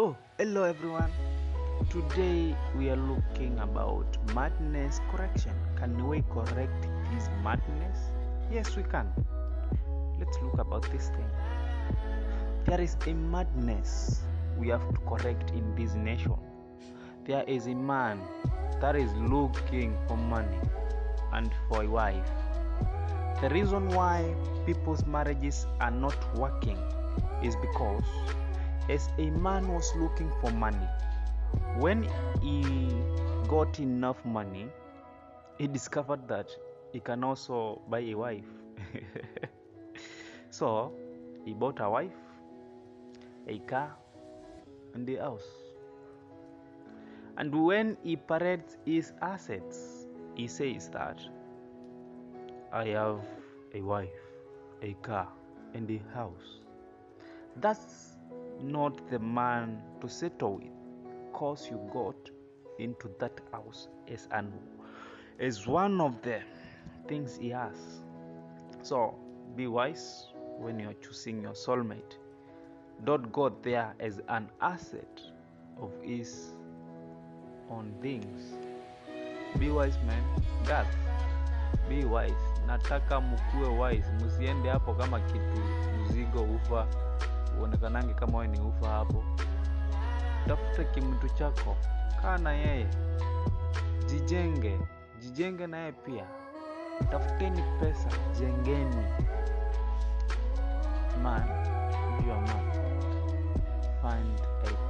Oh, hello everyone. Today we are looking about madness correction. Can we correct this madness? Yes, we can. Let's look about this thing. There is a madness we have to correct in this nation. There is a man that is looking for money and for a wife. The reason why people's marriages are not working is because as a man was looking for money, when he got enough money, he discovered that he can also buy a wife. so he bought a wife, a car, and a house. And when he parades his assets, he says that I have a wife, a car, and a house. That's not the man to settle with, cause you got into that house as an as one of the things he has. So be wise when you're choosing your soulmate. Don't go there as an asset of his own things. Be wise man. Girl, be wise. Nataka mkuwe wise, msiende hapo kama kitu mzigo ufa, uonekanange kama wewe ni ufa hapo. Tafuta kimtu chako, kaa na yeye, jijenge, jijenge na yeye pia. Tafuteni pesa, jengeni. Man, you are man, find a